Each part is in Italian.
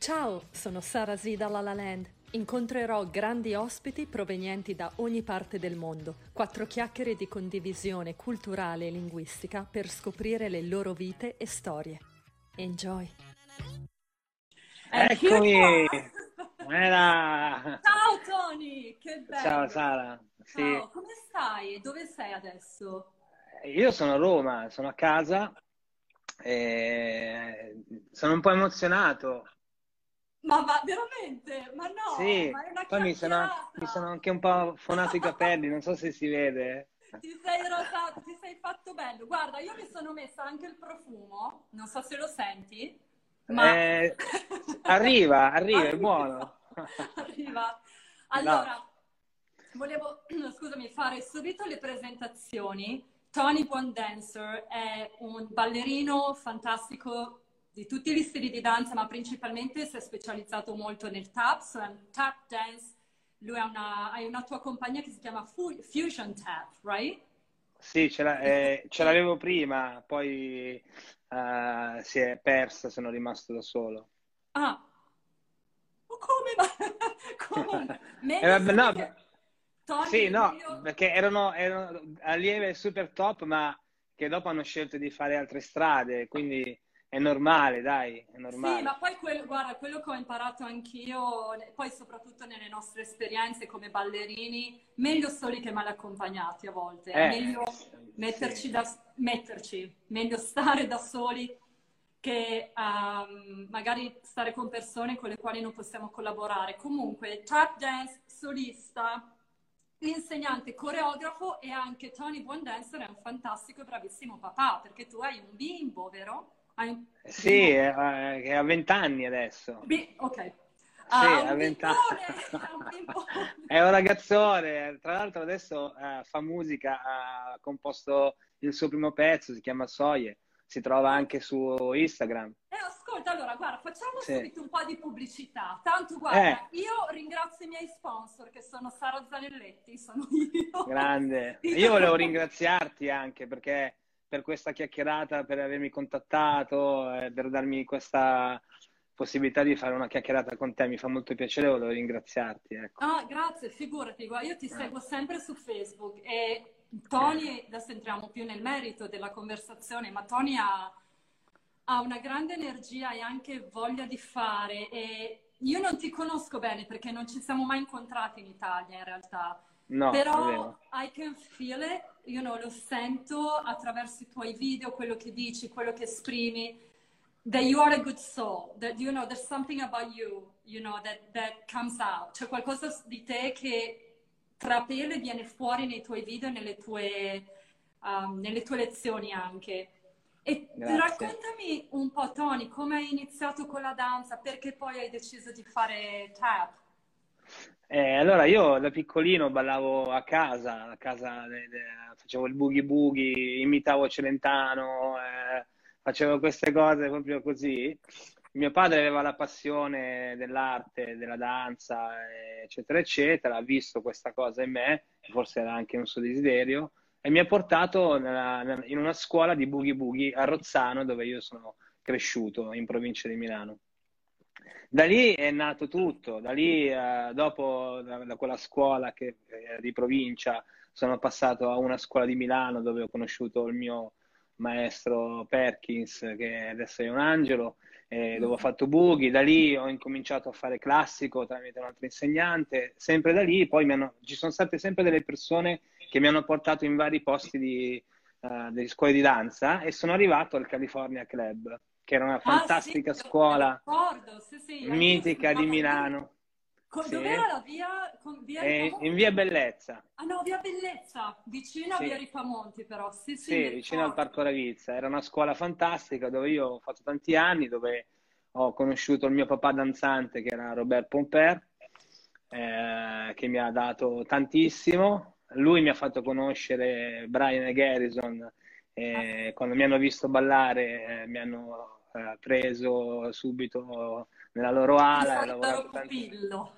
Ciao, sono Sara Z da La La Land. Incontrerò grandi ospiti provenienti da ogni parte del mondo. Quattro chiacchiere di condivisione culturale e linguistica per scoprire le loro vite e storie. Enjoy! Eccomi! Era... Ciao Tony, che bello! Ciao Sara. Sì. Ciao, come stai? Dove sei adesso? Io sono a Roma, sono a casa e sono un po' emozionato. Ma va, veramente? Ma no, Sì, ma è una poi mi sono, mi sono anche un po' fonato i capelli, non so se si vede. Ti sei rosato, ti sei fatto bello. Guarda, io mi sono messa anche il profumo, non so se lo senti, ma... Eh, arriva, arriva, è buono. Arriva. Allora, volevo, scusami, fare subito le presentazioni. Tony Buon Dancer è un ballerino fantastico di tutti gli stili di danza, ma principalmente si è specializzato molto nel tap, so tap dance. Lui ha una, hai una tua compagnia che si chiama Fu- Fusion Tap, right? Sì, ce, la- eh, ce l'avevo prima, poi eh, si è persa, sono rimasto da solo. Ah, ma come? Come? Meglio Eh, vabbè, no, Tony, Sì, no, meglio- perché erano, erano allieve super top, ma che dopo hanno scelto di fare altre strade, quindi è normale, dai, è normale. Sì, ma poi quello, guarda, quello che ho imparato anch'io, poi soprattutto nelle nostre esperienze come ballerini, meglio soli che mal accompagnati a volte. È Eh, meglio metterci, sì. da, metterci, meglio stare da soli che ehm, magari stare con persone con le quali non possiamo collaborare. Comunque, tap dance, solista, insegnante, coreografo e anche Tony Buon Dancer è un fantastico e bravissimo papà, perché tu hai un bimbo, vero? Hai Sì, bimbo? eh, che ha 20 anni adesso. Bi- ok. Sì, Ha ha un 20 anni. bimbone, ha un bimbone. È un ragazzone, tra l'altro adesso eh, fa musica, ha composto il suo primo pezzo, si chiama Soie, si trova anche su Instagram. Eh, ascolta, allora, guarda, facciamo Sì. subito un po' di pubblicità. Tanto, guarda, Eh. io ringrazio i miei sponsor, che sono Sara Zanelletti, sono io. Grande. Io volevo ringraziarti anche perché per questa chiacchierata, per avermi contattato, eh, per darmi questa possibilità di fare una chiacchierata con te. Mi fa molto piacere, volevo ringraziarti. Ecco. Ah, grazie, figurati, io ti seguo sempre su Facebook e Tony, adesso entriamo più nel merito della conversazione, ma Tony ha, ha una grande energia e anche voglia di fare e io non ti conosco bene perché non ci siamo mai incontrati in Italia in realtà, No, però. I can feel it, you know, lo sento attraverso i tuoi video, quello che dici, quello che esprimi, that you are a good soul, that you know there's something about you, you know, that, that comes out. C'è qualcosa di te che trapela e viene fuori nei tuoi video e nelle tue, um, nelle tue lezioni anche. E Grazie. raccontami un po', Tony, come hai iniziato con la danza, perché poi hai deciso di fare tap? Eh, allora io da piccolino ballavo a casa, a casa de- de- facevo il boogie boogie, imitavo Celentano, eh, facevo queste cose proprio così. Mio padre aveva la passione dell'arte, della danza, eccetera, eccetera, ha visto questa cosa in me, forse era anche un suo desiderio, e mi ha portato nella- in una scuola di boogie boogie a Rozzano, dove io sono cresciuto, in provincia di Milano. Da lì è nato tutto, da lì eh, dopo da, da quella scuola che, eh, di provincia sono passato a una scuola di Milano dove ho conosciuto il mio maestro Perkins che adesso è un angelo, eh, dove ho fatto boogie, da lì ho incominciato a fare classico tramite un altro insegnante, sempre da lì poi mi hanno- ci sono state sempre delle persone che mi hanno portato in vari posti di, eh, delle scuole di danza e sono arrivato al California Club, che era una Ah, fantastica sì, scuola ricordo, sì, sì, mitica di. Milano. Co- Sì. Dov'era la via? con- via Ripamonti? in via Bellezza, Ah no, via Bellezza, vicino a Sì. via Ripamonti però. Sì, sì, sì, vicino al. Parco Ravizza. Era una scuola fantastica dove io ho fatto tanti anni, dove ho conosciuto il mio papà danzante che era Robert Pomper, eh, che mi ha dato tantissimo. Lui mi ha fatto conoscere Brian e Garrison. e quando mi hanno visto ballare, eh, mi hanno eh, preso subito nella loro ala. ho solito lavorato tanto-.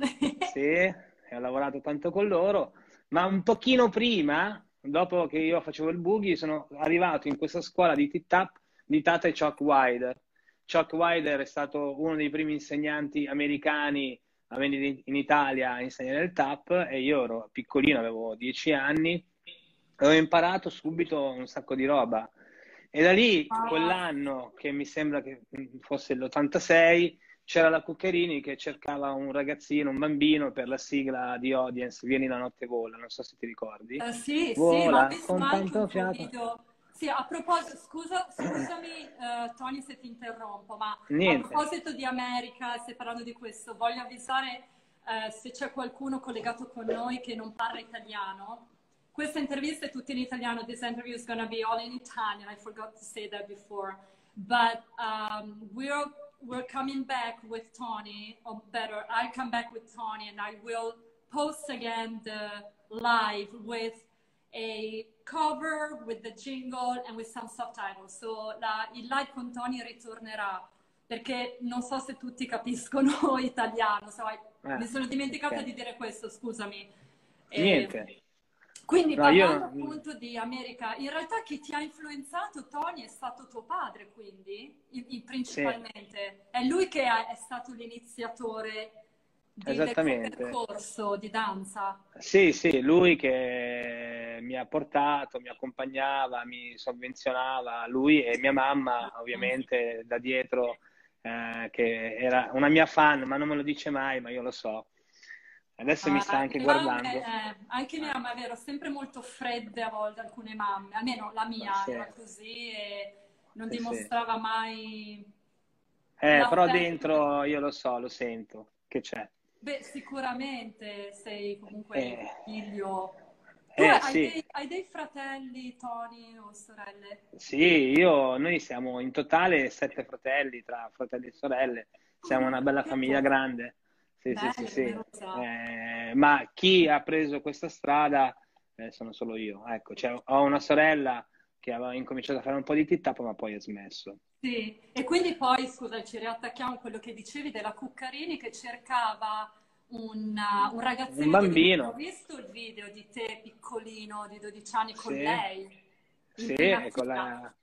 Sì, e ho lavorato tanto con loro, ma un pochino prima, dopo che io facevo il boogie, sono arrivato in questa scuola di tip-tap di Tata e Chuck Wilder. Chuck Wider è stato uno dei primi insegnanti americani a venire in Italia a insegnare il tap e io ero piccolino, avevo dieci anni, e ho imparato subito un sacco di roba. E da lì, quell'anno, che mi sembra che fosse l'86, c'era la Cuccherini che cercava un ragazzino, un bambino per la sigla di Audience Vieni la notte vola, non so se ti ricordi. Uh, sì, vola, sì, ma con tanto fiato. Sì, a proposito, scusa, scusami uh, Tony se ti interrompo, ma Niente. a proposito di America, stai parlando di questo, voglio avvisare uh, se c'è qualcuno collegato con noi che non parla italiano. Questa intervista è tutta in italiano. This interview is going to be all in Italian. I forgot to say that before. But um, we're we're coming back with Tony, or better, I'll come back with Tony and I will post again the live with a cover, with the jingle and with some subtitles. So la, il live con Tony ritornerà perché non so se tutti capiscono italiano, so, eh, mi sono dimenticata okay. di dire questo, scusami. Niente. Eh, quindi no, parlando io... appunto di America, in realtà chi ti ha influenzato, Tony, è stato tuo padre, quindi, principalmente. Sì. È lui che è stato l'iniziatore del percorso di danza. Sì, sì, lui che mi ha portato, mi accompagnava, mi sovvenzionava, lui e mia mamma ovviamente da dietro, eh, che era una mia fan, ma non me lo dice mai, ma io lo so. Adesso ah, mi sta anche guardando. Mamme, eh, anche mia mamma è vero, sempre molto fredde a volte alcune mamme, almeno la mia sì. era così e non sì, dimostrava sì. mai... Eh, però dentro io lo so, lo sento, che c'è. Beh, sicuramente sei comunque eh. figlio... Tu eh, hai, dei, hai, dei, fratelli, Tony, o sorelle? Sì, io, noi siamo in totale sette fratelli, tra fratelli e sorelle. Siamo una bella famiglia grande. Sì, Bello, sì, sì, sì. Eh, ma chi ha preso questa strada eh, sono solo io. Ecco, cioè, ho una sorella che aveva incominciato a fare un po' di tit-up, ma poi ha smesso. Sì, e quindi poi, scusa, ci riattacchiamo a quello che dicevi della Cuccarini che cercava un, un ragazzino. Un bambino. Ho visto il video di te piccolino, di 12 anni, con sì. lei. Sì, con la...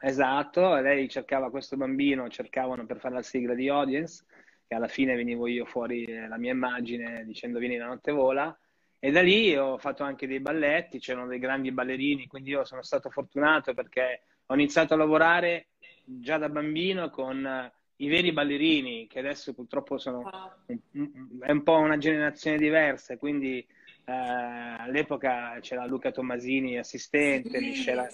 Esatto, lei cercava questo bambino, cercavano per fare la sigla di Audience che alla fine venivo io fuori eh, la mia immagine dicendo vieni la notte vola. E da lì ho fatto anche dei balletti, c'erano dei grandi ballerini, quindi io sono stato fortunato perché ho iniziato a lavorare già da bambino con eh, i veri ballerini, che adesso purtroppo sono un, è un po' una generazione diversa, quindi eh, all'epoca c'era Luca Tommasini assistente, sì. Michela,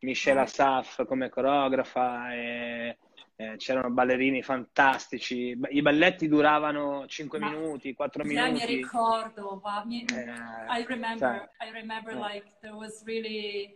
Michela Saff come coreografa e eh, c'erano ballerini fantastici, i balletti duravano 5 Ma, minuti, 4 minuti. mi ricordo, eh, I remember, I remember eh. like there was really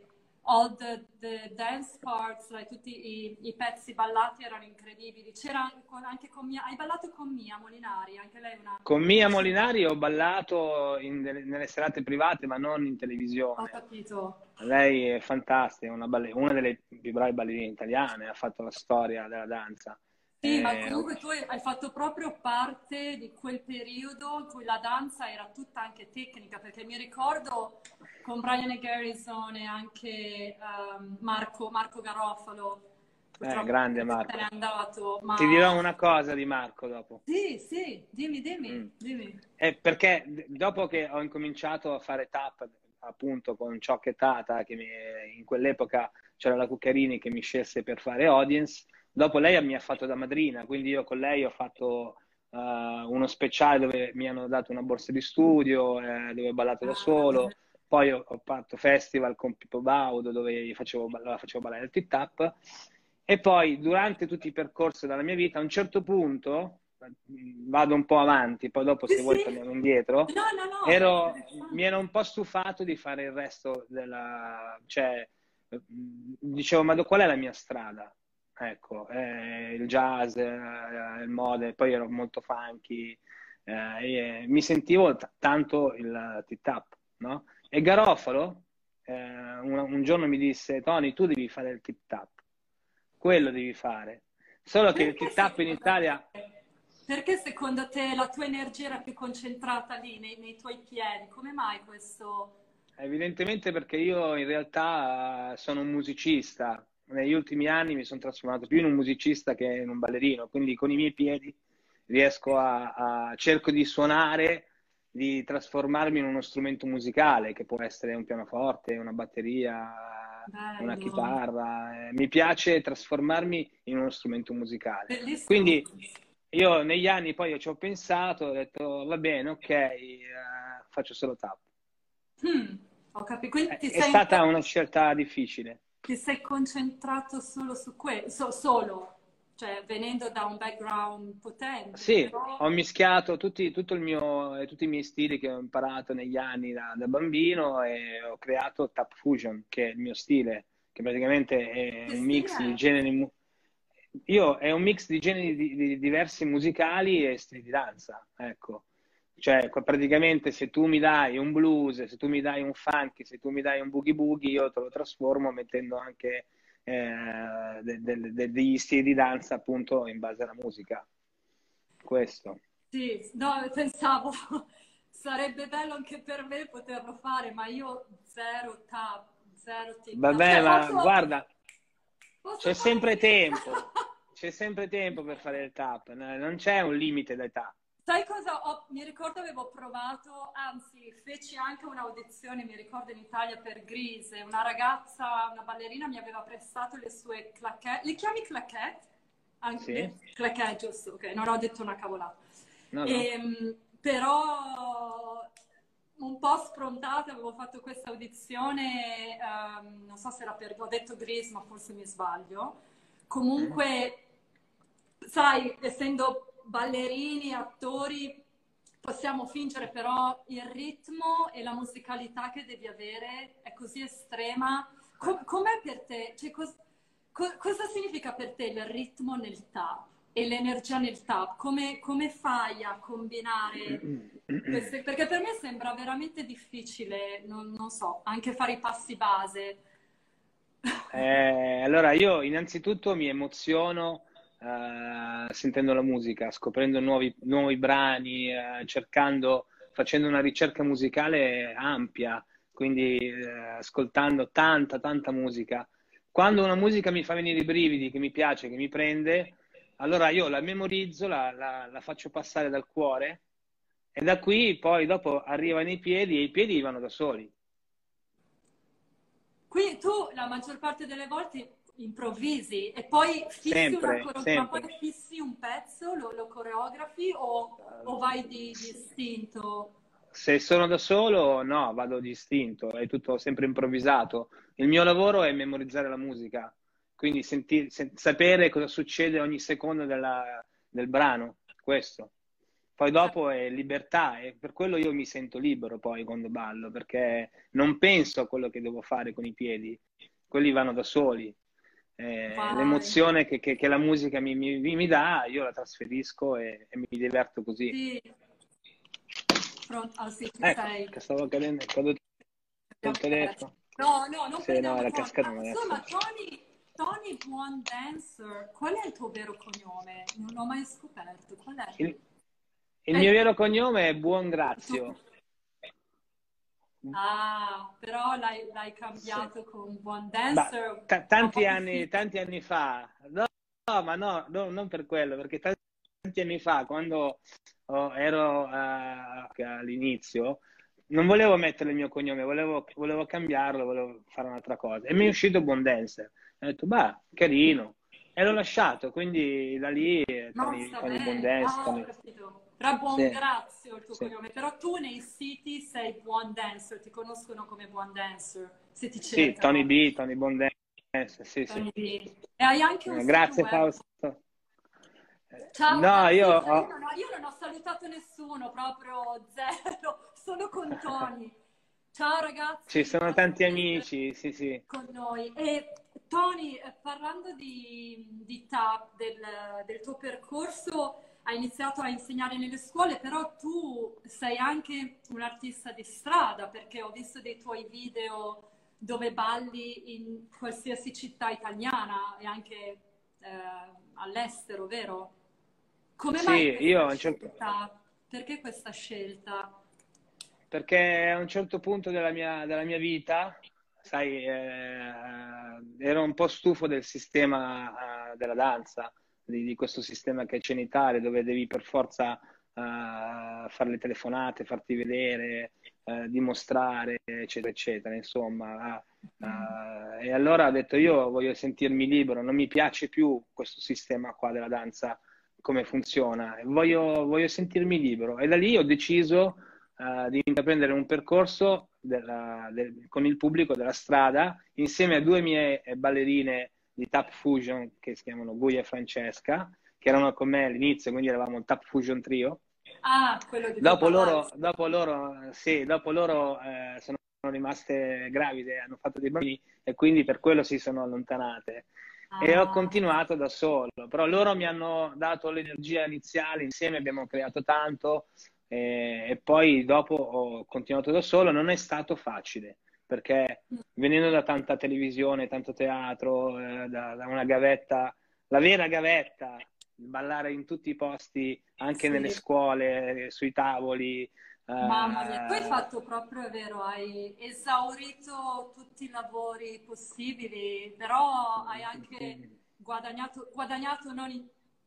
all the, the dance parts, like, tutti i, i, pezzi ballati erano incredibili. C'era anche con Mia, hai ballato con Mia Molinari, anche lei una... Con Mia Molinari ho ballato in, nelle serate private, ma non in televisione. Ho capito. Lei è fantastica, una, balle, una delle più brave ballerine italiane, ha fatto la storia della danza. Sì, eh, ma comunque tu hai fatto proprio parte di quel periodo in cui la danza era tutta anche tecnica, perché mi ricordo con Brian e Garrison e anche um, Marco, Marco Garofalo. Eh, grande Marco. È andato, ma... Ti dirò una cosa di Marco dopo. Sì, sì, dimmi, dimmi. Mm. dimmi. Eh, perché dopo che ho incominciato a fare tap appunto con Ciò che Tata, che mi, in quell'epoca c'era la Cuccarini che mi scelse per fare audience, Dopo lei mi ha fatto da madrina, quindi io con lei ho fatto uh, uno speciale dove mi hanno dato una borsa di studio, eh, dove ho ballato da solo. Poi ho, ho fatto festival con Pippo Baudo dove facevo, facevo ballare il tip-tap. E poi durante tutti i percorsi della mia vita, a un certo punto, vado un po' avanti, poi dopo se sì, vuoi torniamo indietro, no, no, no, ero, mi ero un po' stufato di fare il resto della... cioè, dicevo, ma qual è la mia strada? Ecco, eh, il jazz, eh, il model, poi ero molto funky, eh, mi sentivo t- tanto il tip-tap, no? E Garofalo eh, un, un, giorno mi disse, Tony, tu devi fare il tip-tap, quello devi fare. Solo che Perché il tip-tap in Italia... Perché secondo te la tua energia era più concentrata lì, nei, nei tuoi piedi? Come mai questo? Evidentemente perché io in realtà sono un musicista, negli ultimi anni mi sono trasformato più in un musicista che in un ballerino, quindi con i miei piedi riesco a, a cerco di suonare, di trasformarmi in uno strumento musicale che può essere un pianoforte, una batteria, Bello. una chitarra. Eh, mi piace trasformarmi in uno strumento musicale. Bellissimo. Quindi io negli anni poi ci ho pensato, ho detto va bene, ok, eh, faccio solo tap. Hmm, ho capito. Quindi è, è stata una scelta difficile. Ti sei concentrato solo su questo, so, solo, cioè venendo da un background potente. Sì, però... ho mischiato tutti, mio, tutti, i miei stili che ho imparato negli anni da, da, bambino e ho creato Tap Fusion, che è il mio stile, che praticamente è che un mix di generi io è un mix di generi di, di diversi musicali e stili di danza, ecco. Cioè, praticamente se tu mi dai un blues, se tu mi dai un funk, se tu mi dai un boogie boogie, io te lo trasformo mettendo anche eh, de, de, de, degli stili di danza appunto in base alla musica. Questo. Sì, no, pensavo sarebbe bello anche per me poterlo fare, ma io zero tap, zero tip. Vabbè, cioè, ma posso... guarda, c'è sempre tempo, c'è sempre tempo per fare il tap, non c'è un limite d'età. Sai cosa? Ho, mi ricordo avevo provato, anzi feci anche un'audizione, mi ricordo in Italia per Grise, una ragazza, una ballerina mi aveva prestato le sue claquette, le chiami claquette? Anche sì. claquette, giusto, ok, non ho detto una cavolata. No, no. E, ehm, però un po' sprontata, avevo fatto questa audizione, um, non so se era per, ho detto Gris, ma forse mi sbaglio. Comunque, mm. sai, essendo ballerini, attori, possiamo fingere però il ritmo e la musicalità che devi avere è così estrema. Com- com'è per te? Cioè, cos- co- cosa significa per te il ritmo nel tap e l'energia nel tap? Come, come fai a combinare queste? Perché per me sembra veramente difficile, non, non so, anche fare i passi base. Eh, allora, io innanzitutto mi emoziono uh, sentendo la musica, scoprendo nuovi, nuovi brani, uh, cercando, facendo una ricerca musicale ampia, quindi uh, ascoltando tanta, tanta musica. Quando una musica mi fa venire i brividi, che mi piace, che mi prende, allora io la memorizzo, la, la, la faccio passare dal cuore e da qui poi dopo arrivano i piedi e i piedi vanno da soli. Qui tu la maggior parte delle volte improvvisi e poi fissi, sempre, una poi fissi un pezzo, lo, lo coreografi o, o vai di, di istinto? Se sono da solo, no, vado di istinto, è tutto sempre improvvisato. Il mio lavoro è memorizzare la musica, quindi sentire, sen- sapere cosa succede ogni secondo della, del brano, questo. Poi dopo è libertà e per quello io mi sento libero poi quando ballo, perché non penso a quello che devo fare con i piedi, quelli vanno da soli eh, l'emozione che, che, che, la musica mi, mi, mi, dà, io la trasferisco e, e mi diverto così. Sì. Pronto? Oh, sì, ecco, sei. che stavo cadendo quando il telefono. No, no, non sì, no, era cascato Insomma, Tony, Tony Buon Dancer, qual è il tuo vero cognome? Non l'ho mai scoperto. Qual è? Il, il eh, mio vero cognome è Buon Grazio. Ah, però l'hai, l'hai cambiato sì. con Buon Dancer? T- tanti, anni, tanti, anni, fa. No, no ma no, no, non per quello, perché tanti, tanti anni fa, quando oh, ero uh, all'inizio, non volevo mettere il mio cognome, volevo, volevo, cambiarlo, volevo fare un'altra cosa. E mi è uscito Buon Dancer. Ho detto, bah, carino. E l'ho lasciato, quindi da lì Tony, Tony Buon Dancer. Ah. Però buon sì. grazio il tuo sì. cognome, però tu nei siti sei buon dancer, ti conoscono come buon dancer, se ti cercano. Sì, Tony B, Tony Buon Dancer, sì, Tony sì. B. E hai anche un eh, Grazie Fausto. Ciao, no, io, ho... io, non ho, io non ho salutato nessuno, proprio zero, solo con Tony. Ciao ragazzi. Ci sono tanti amici, sì, sì. Con noi. E Tony, eh, parlando di, di TAP, del, del tuo percorso, hai iniziato a insegnare nelle scuole, però tu sei anche un artista di strada perché ho visto dei tuoi video dove balli in qualsiasi città italiana e anche eh, all'estero, vero? Come sì, mai io a un certo... Perché questa scelta? Perché a un certo punto della mia, della mia vita sai, eh, ero un po' stufo del sistema uh, della danza, di, di, questo sistema che c'è in Italia, dove devi per forza uh, fare le telefonate, farti vedere, uh, dimostrare, eccetera, eccetera, insomma. e allora ho detto, io voglio sentirmi libero, non mi piace più questo sistema qua della danza, come funziona, voglio, voglio sentirmi libero. E da lì ho deciso uh, di intraprendere un percorso della, del, con il pubblico della strada insieme a due mie ballerine di Tap Fusion che si chiamano Guia e Francesca, che erano con me all'inizio, quindi eravamo il Tap Fusion Trio. Ah, quello di dopo loro, dopo loro, sì, dopo loro eh, sono rimaste gravide, hanno fatto dei bambini e quindi per quello si sono allontanate. Ah. E ho ah. continuato da solo, però loro mi hanno dato l'energia iniziale, insieme abbiamo creato tanto, e, e poi dopo ho continuato da solo, non è stato facile perché venendo da tanta televisione, tanto teatro, eh, da, da, una gavetta, la vera gavetta, ballare in tutti i posti, anche sì. nelle scuole, sui tavoli. Mamma mia, tu hai eh, fatto proprio, è vero, hai esaurito tutti i lavori possibili, però hai anche guadagnato, guadagnato non in,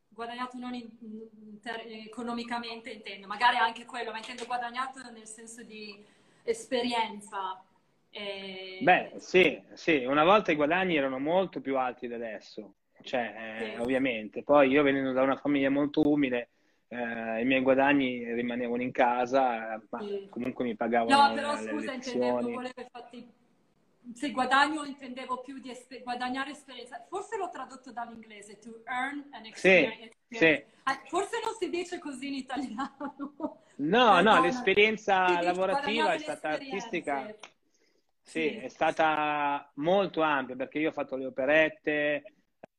guadagnato non in, in ter- economicamente, intendo, magari anche quello, ma intendo guadagnato nel senso di esperienza. E... Beh, sì, sì, una volta i guadagni erano molto più alti di adesso, cioè, sì. eh, ovviamente. Poi io venendo da una famiglia molto umile, eh, i miei guadagni rimanevano in casa, ma sì. comunque mi pagavano No, però scusa, intendevo, volevo infatti se guadagno intendevo più di esper- guadagnare esperienza. Forse l'ho tradotto dall'inglese, to earn an experience. Sì, sì. Forse non si dice così in italiano. No, no, l'esperienza lavorativa è stata artistica. Sì, sì, è stata molto ampia perché io ho fatto le operette,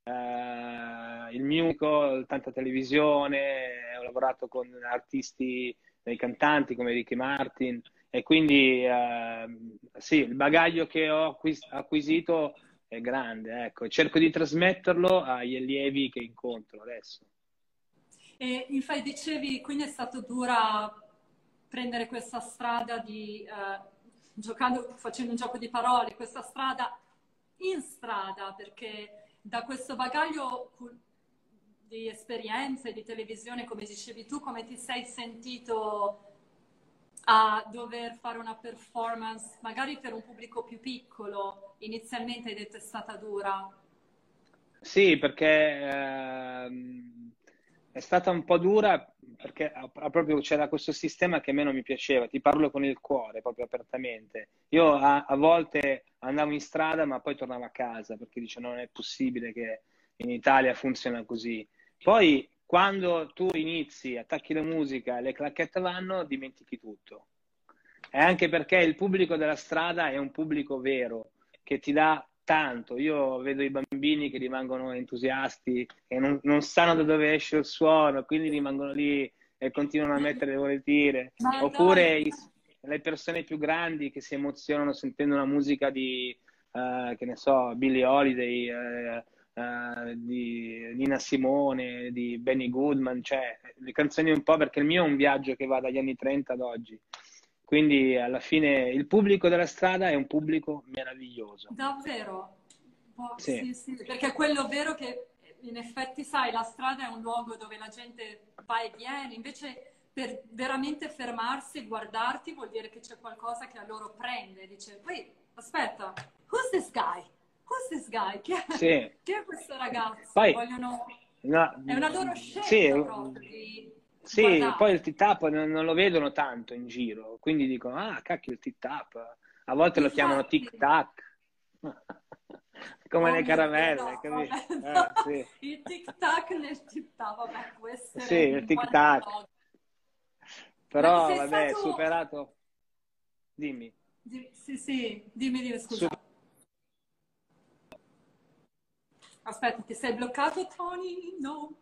eh, il musical, tanta televisione, ho lavorato con artisti, dei cantanti come Ricky Martin. E quindi eh, sì, il bagaglio che ho acquisito è grande, ecco. cerco di trasmetterlo agli allievi che incontro adesso. E infatti dicevi, quindi è stato dura prendere questa strada di, eh, giocando, facendo un gioco di parole, questa strada in strada, perché da questo bagaglio di esperienze, di televisione, come dicevi tu, come ti sei sentito a dover fare una performance magari per un pubblico più piccolo, inizialmente hai detto è stata dura? Sì, perché ehm, è stata un po' dura perché proprio c'era questo sistema che a me non mi piaceva, ti parlo con il cuore proprio apertamente. Io a, a volte andavo in strada ma poi tornavo a casa perché dice non è possibile che in Italia funziona così. Poi quando tu inizi, attacchi la musica le clacchette vanno, dimentichi tutto. E anche perché il pubblico della strada è un pubblico vero, che ti dà tanto. Io vedo i bambini che rimangono entusiasti e non, non sanno da dove esce il suono, quindi rimangono lì e continuano a mettere le voletire. Oppure i, le persone più grandi che si emozionano sentendo una musica di, uh, che ne so, Billie Holiday, uh, uh, di Nina Simone, di Benny Goodman, cioè le canzoni un po' perché il mio è un viaggio che va dagli anni 30 ad oggi. Quindi alla fine il pubblico della strada è un pubblico meraviglioso. Davvero? Oh, sì. Sì, sì, perché è quello vero che in effetti, sai, la strada è un luogo dove la gente va e viene, invece per veramente fermarsi e guardarti vuol dire che c'è qualcosa che a loro prende. Dice, poi aspetta, who's this guy? who's this guy? Chi è, sì. chi è questo ragazzo? Poi, Vogliono... no, è una loro scelta sì, proprio. Sì, guardare. poi il T-Tap non, non, lo vedono tanto in giro, quindi dicono, ah, cacchio, il T-Tap. A volte lo chiamano tic-tac. Come oh le caramelle, no, eh, sì. Il tic-tac nel tic-tac, vabbè, può essere... Sì, il tic-tac. Però, vabbè, stato... superato... Dimmi. Sì, sì, dimmi, dimmi, scusa. Sup- Aspetta, ti sei bloccato Tony? No.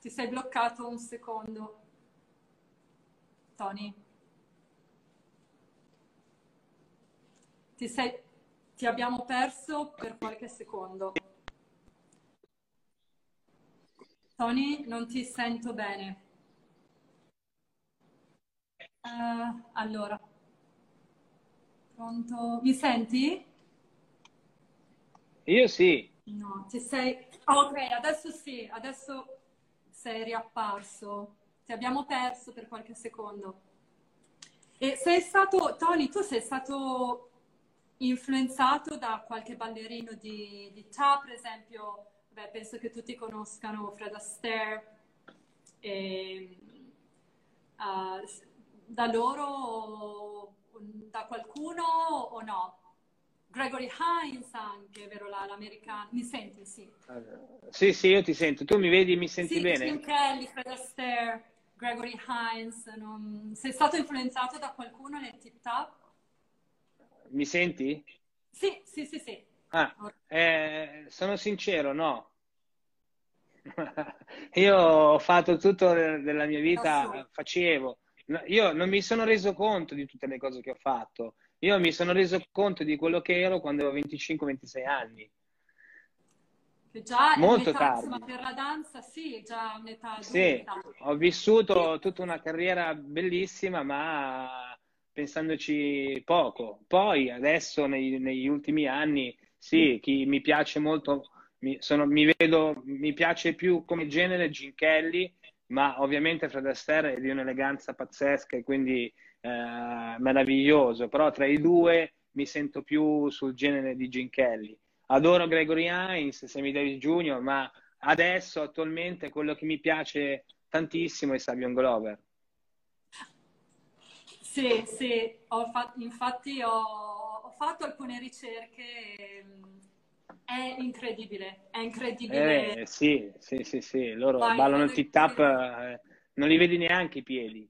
Ti sei bloccato un secondo. Tony? Ti, sei... ti abbiamo perso per qualche secondo. Tony, non ti sento bene. Uh, allora, pronto? Mi senti? Io sì. No, ti sei... Ok, adesso sì, adesso sei riapparso. Ti abbiamo perso per qualche secondo. E sei stato, Tony, tu sei stato influenzato da qualche ballerino di, di tap, per esempio, beh, penso che tutti conoscano Fred Astaire. E, uh, da loro, da qualcuno o no? Gregory Hines anche, vero l'americano? Mi senti? Sì. sì, sì, io ti sento. Tu mi vedi e mi senti sì, bene? Jim Kelly, Fred Astaire, Gregory Hines. Non... Sei stato influenzato da qualcuno nel tip top? Mi senti? Sì, sì, sì, sì. Ah, eh, sono sincero, no. io ho fatto tutto della mia vita, facevo. Io non mi sono reso conto di tutte le cose che ho fatto io mi sono reso conto di quello che ero quando avevo 25-26 anni. Che già Molto tardi. Insomma, per la danza sì, già un'età. Sì, ho vissuto tutta una carriera bellissima, ma pensandoci poco. Poi adesso, nei, negli ultimi anni, sì, chi mi piace molto, mi, sono, mi vedo, mi piace più come genere Gin Kelly, ma ovviamente Fred Astaire è di un'eleganza pazzesca e quindi eh, meraviglioso, però tra i due mi sento più sul genere di Gene Kelly. Adoro Gregory Hines, Sammy Davis Jr., ma adesso attualmente quello che mi piace tantissimo è Savion Glover. Sì, sì, ho fatto, infatti ho, ho, fatto alcune ricerche, ehm, è incredibile, è incredibile. Eh, sì, sì, sì, sì, loro Vai, ballano il tip-tap, eh, non li vedi neanche i piedi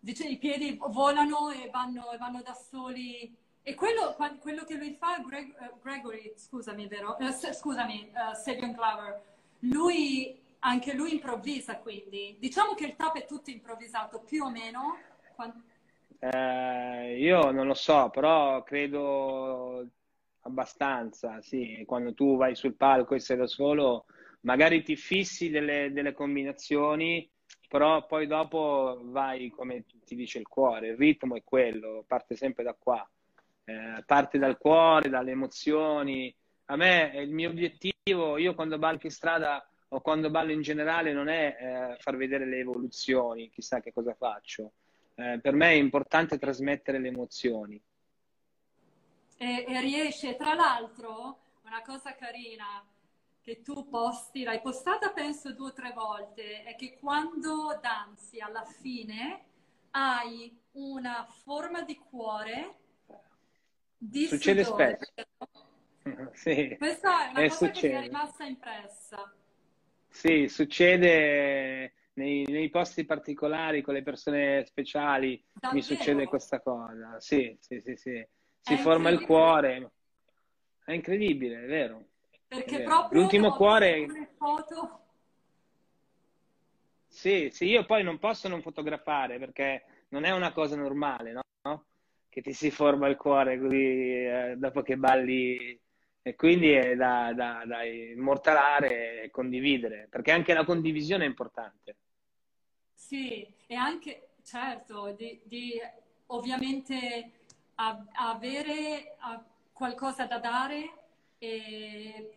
dice, i piedi volano e vanno, e vanno da soli. E quello, quello, che lui fa, Greg, uh, Gregory, scusami, vero? Uh, scusami, uh, Sabian Glover, lui, anche lui improvvisa quindi. Diciamo che il tap è tutto improvvisato, più o meno. Quando... Eh, io non lo so, però credo abbastanza, sì. Quando tu vai sul palco e sei da solo, magari ti fissi delle, delle combinazioni però poi dopo vai come ti dice il cuore, il ritmo è quello, parte sempre da qua, eh, parte dal cuore, dalle emozioni. A me il mio obiettivo, io quando ballo in strada o quando ballo in generale, non è eh, far vedere le evoluzioni, chissà che cosa faccio. Eh, per me è importante trasmettere le emozioni. E, e riesce, tra l'altro, una cosa carina, che tu posti, l'hai postata penso due o tre volte, è che quando danzi alla fine hai una forma di cuore di Succede sudore. spesso. sì. Questa è una è cosa succede. che mi è rimasta impressa. Sì, succede nei, nei, posti particolari con le persone speciali, Davvero? mi succede questa cosa. Sì, sì, sì, sì. Si è forma il cuore. È incredibile, è vero. Perché proprio l'ultimo cuore. Foto... Sì, sì, io poi non posso non fotografare perché non è una cosa normale, no? Che ti si forma il cuore così eh, dopo che balli e quindi è da, da, da, immortalare e condividere, perché anche la condivisione è importante. Sì, e anche, certo, di, di ovviamente a, avere a, qualcosa da dare e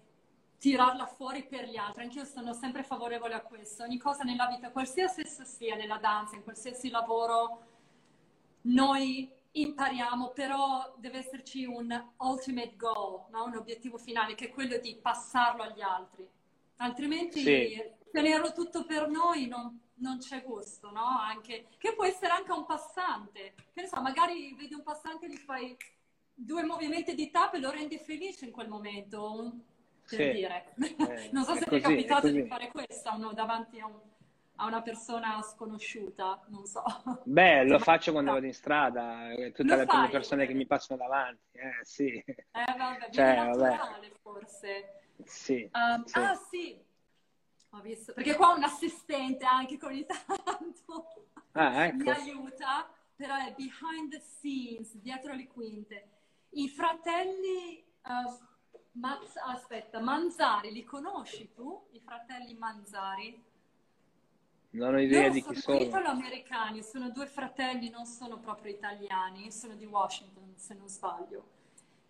tirarla fuori per gli altri. Anch'io sono sempre favorevole a questo. Ogni cosa nella vita, qualsiasi essa sia, nella danza, in qualsiasi lavoro, noi impariamo, però deve esserci un ultimate goal, no? un obiettivo finale, che è quello di passarlo agli altri. Altrimenti sì. tenerlo tutto per noi non, non c'è gusto, no? Anche, che può essere anche un passante. Che ne so, magari vedi un passante e gli fai due movimenti di tap e lo rendi felice in quel momento. Un, per sì. dire. Eh, non so se ti è capitato di fare questo no, davanti a, un, a, una persona sconosciuta, non so. Beh, lo faccio quando vado in strada, eh, tutte lo le prime persone che mi passano davanti, eh sì. Eh vabbè, cioè, naturale vabbè. forse. Sì, um, sì. Ah sì, ho visto, perché qua ho un assistente anche con il tanto ah, ecco. mi aiuta, però è behind the scenes, dietro le quinte. I fratelli... Uh, Maz, aspetta, Manzari, li conosci tu? I fratelli Manzari? Non ho idea Loro di chi sono. Sono italo-americani, sono due fratelli, non sono proprio italiani, sono di Washington, se non sbaglio.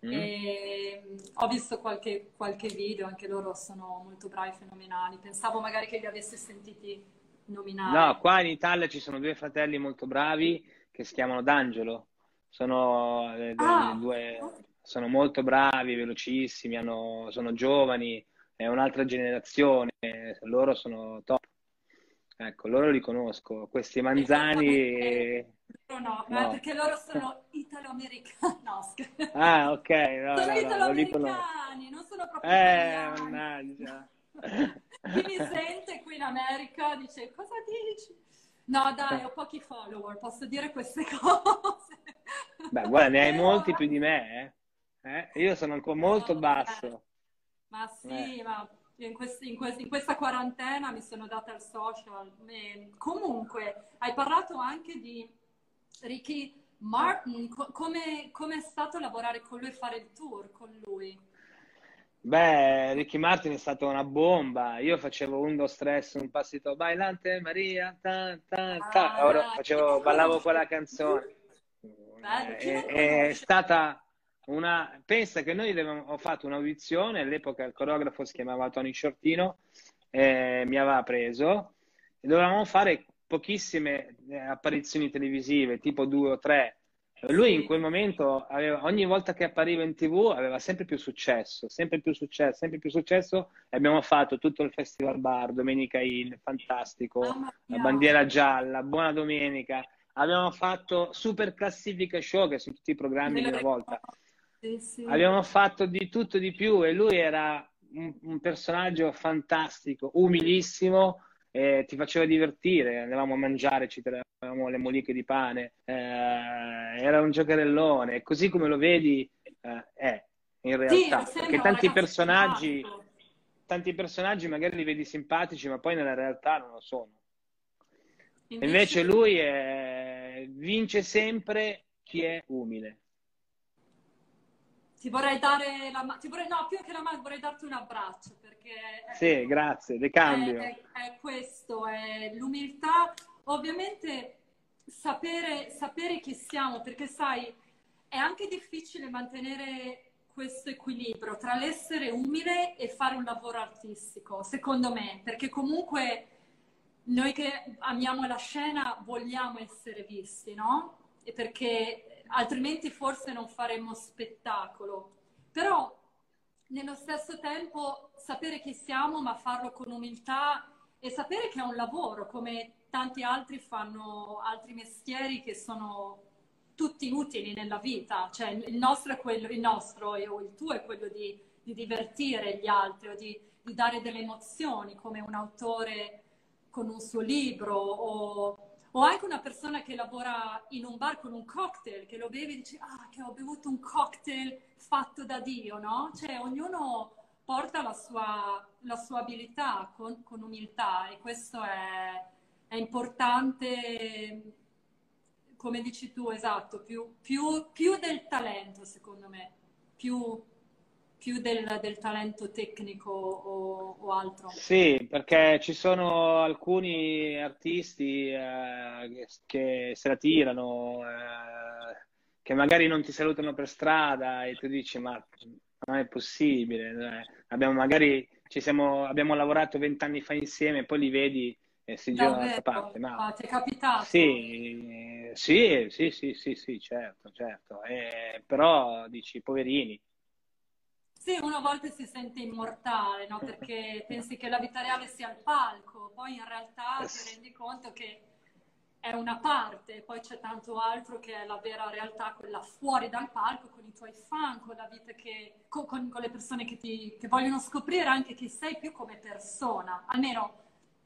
Mm. E, ho visto qualche, qualche video, anche loro sono molto bravi, fenomenali. Pensavo magari che li avessi sentiti nominare. No, qua in Italia ci sono due fratelli molto bravi che si chiamano D'Angelo. Sono, eh, ah, due, sono molto bravi, velocissimi, hanno, sono giovani, è un'altra generazione, loro sono top. Ecco, loro li conosco, questi manzani... No, no, no. perché loro sono italo-americani. No, ah, ok. No, sono no, italo-americani, non sono proprio Eh, mannaggia. Chi mi sente qui in America dice, cosa dici? No, dai, ho pochi follower, posso dire queste cose. Beh, guarda, ne hai molti più di me, eh? Eh? Io sono ancora molto basso. Ma sì, eh. ma in, questi, in, questi, in, questa quarantena mi sono data al social. E comunque, hai parlato anche di Ricky Martin. Co- come, come è stato lavorare con lui e fare il tour con lui? Beh, Ricky Martin è stata una bomba. Io facevo un do stress, un passito bailante, Maria, ta, ta, ta. Ah, Ora facevo, ballavo quella canzone. Bello, è, è stata una... Pensa che noi ho fatto un'audizione, all'epoca il coreografo si chiamava Tony Shortino, eh, mi aveva preso e dovevamo fare pochissime eh, apparizioni televisive, tipo due o tre. Lui in quel momento, aveva, ogni volta che appariva in tv, aveva sempre più successo, sempre più successo, sempre più successo. E abbiamo fatto tutto il Festival Bar, Domenica In, fantastico, la bandiera gialla, Buona Domenica. Abbiamo fatto Super Classifica Show, che sono tutti i programmi di una volta. Sì, sì. Abbiamo fatto di tutto di più e lui era un, un personaggio fantastico, umilissimo, eh, ti faceva divertire, andavamo a mangiare, ci trovavamo le moliche di pane, eh, era un giocherellone, così come lo vedi eh, è in realtà, sì, perché tanti personaggi, tanti personaggi magari li vedi simpatici, ma poi nella realtà non lo sono. Invece, Invece lui è... vince sempre chi è umile ti vorrei dare la mano, no, più che la mano, vorrei darti un abbraccio perché... Sì, grazie, De cambio. È, è, è, questo, è l'umiltà, ovviamente sapere, sapere chi siamo, perché sai, è anche difficile mantenere questo equilibrio tra l'essere umile e fare un lavoro artistico, secondo me, perché comunque noi che amiamo la scena vogliamo essere visti, no? E perché altrimenti forse non faremmo spettacolo. Però nello stesso tempo sapere chi siamo, ma farlo con umiltà e sapere che è un lavoro, come tanti altri fanno altri mestieri che sono tutti utili nella vita. Cioè il nostro è quello, il nostro o il tuo è quello di, di divertire gli altri o di, di dare delle emozioni, come un autore con un suo libro o o anche una persona che lavora in un bar con un cocktail, che lo beve e dice, ah, che ho bevuto un cocktail fatto da Dio, no? Cioè, ognuno porta la sua, la sua abilità con, con, umiltà e questo è, è, importante, come dici tu, esatto, più, più, più del talento, secondo me, più più del, del talento tecnico o, o, altro? Sì, perché ci sono alcuni artisti eh, che se la tirano, eh, che magari non ti salutano per strada e tu dici ma non è possibile. Abbiamo magari ci siamo, abbiamo lavorato vent'anni fa insieme e poi li vedi e si girano dall'altra parte. Ma... Ah, ti è capitato? Sì, sì, sì, sì, sì, sì certo, certo. Eh, però dici, poverini, sì, una volta si sente immortale, no? Perché pensi che la vita reale sia il palco, poi in realtà ti rendi conto che è una parte, poi c'è tanto altro che è la vera realtà, quella fuori dal palco, con i tuoi fan, con la vita che, con, con le persone che, ti, che vogliono scoprire anche chi sei più come persona. Almeno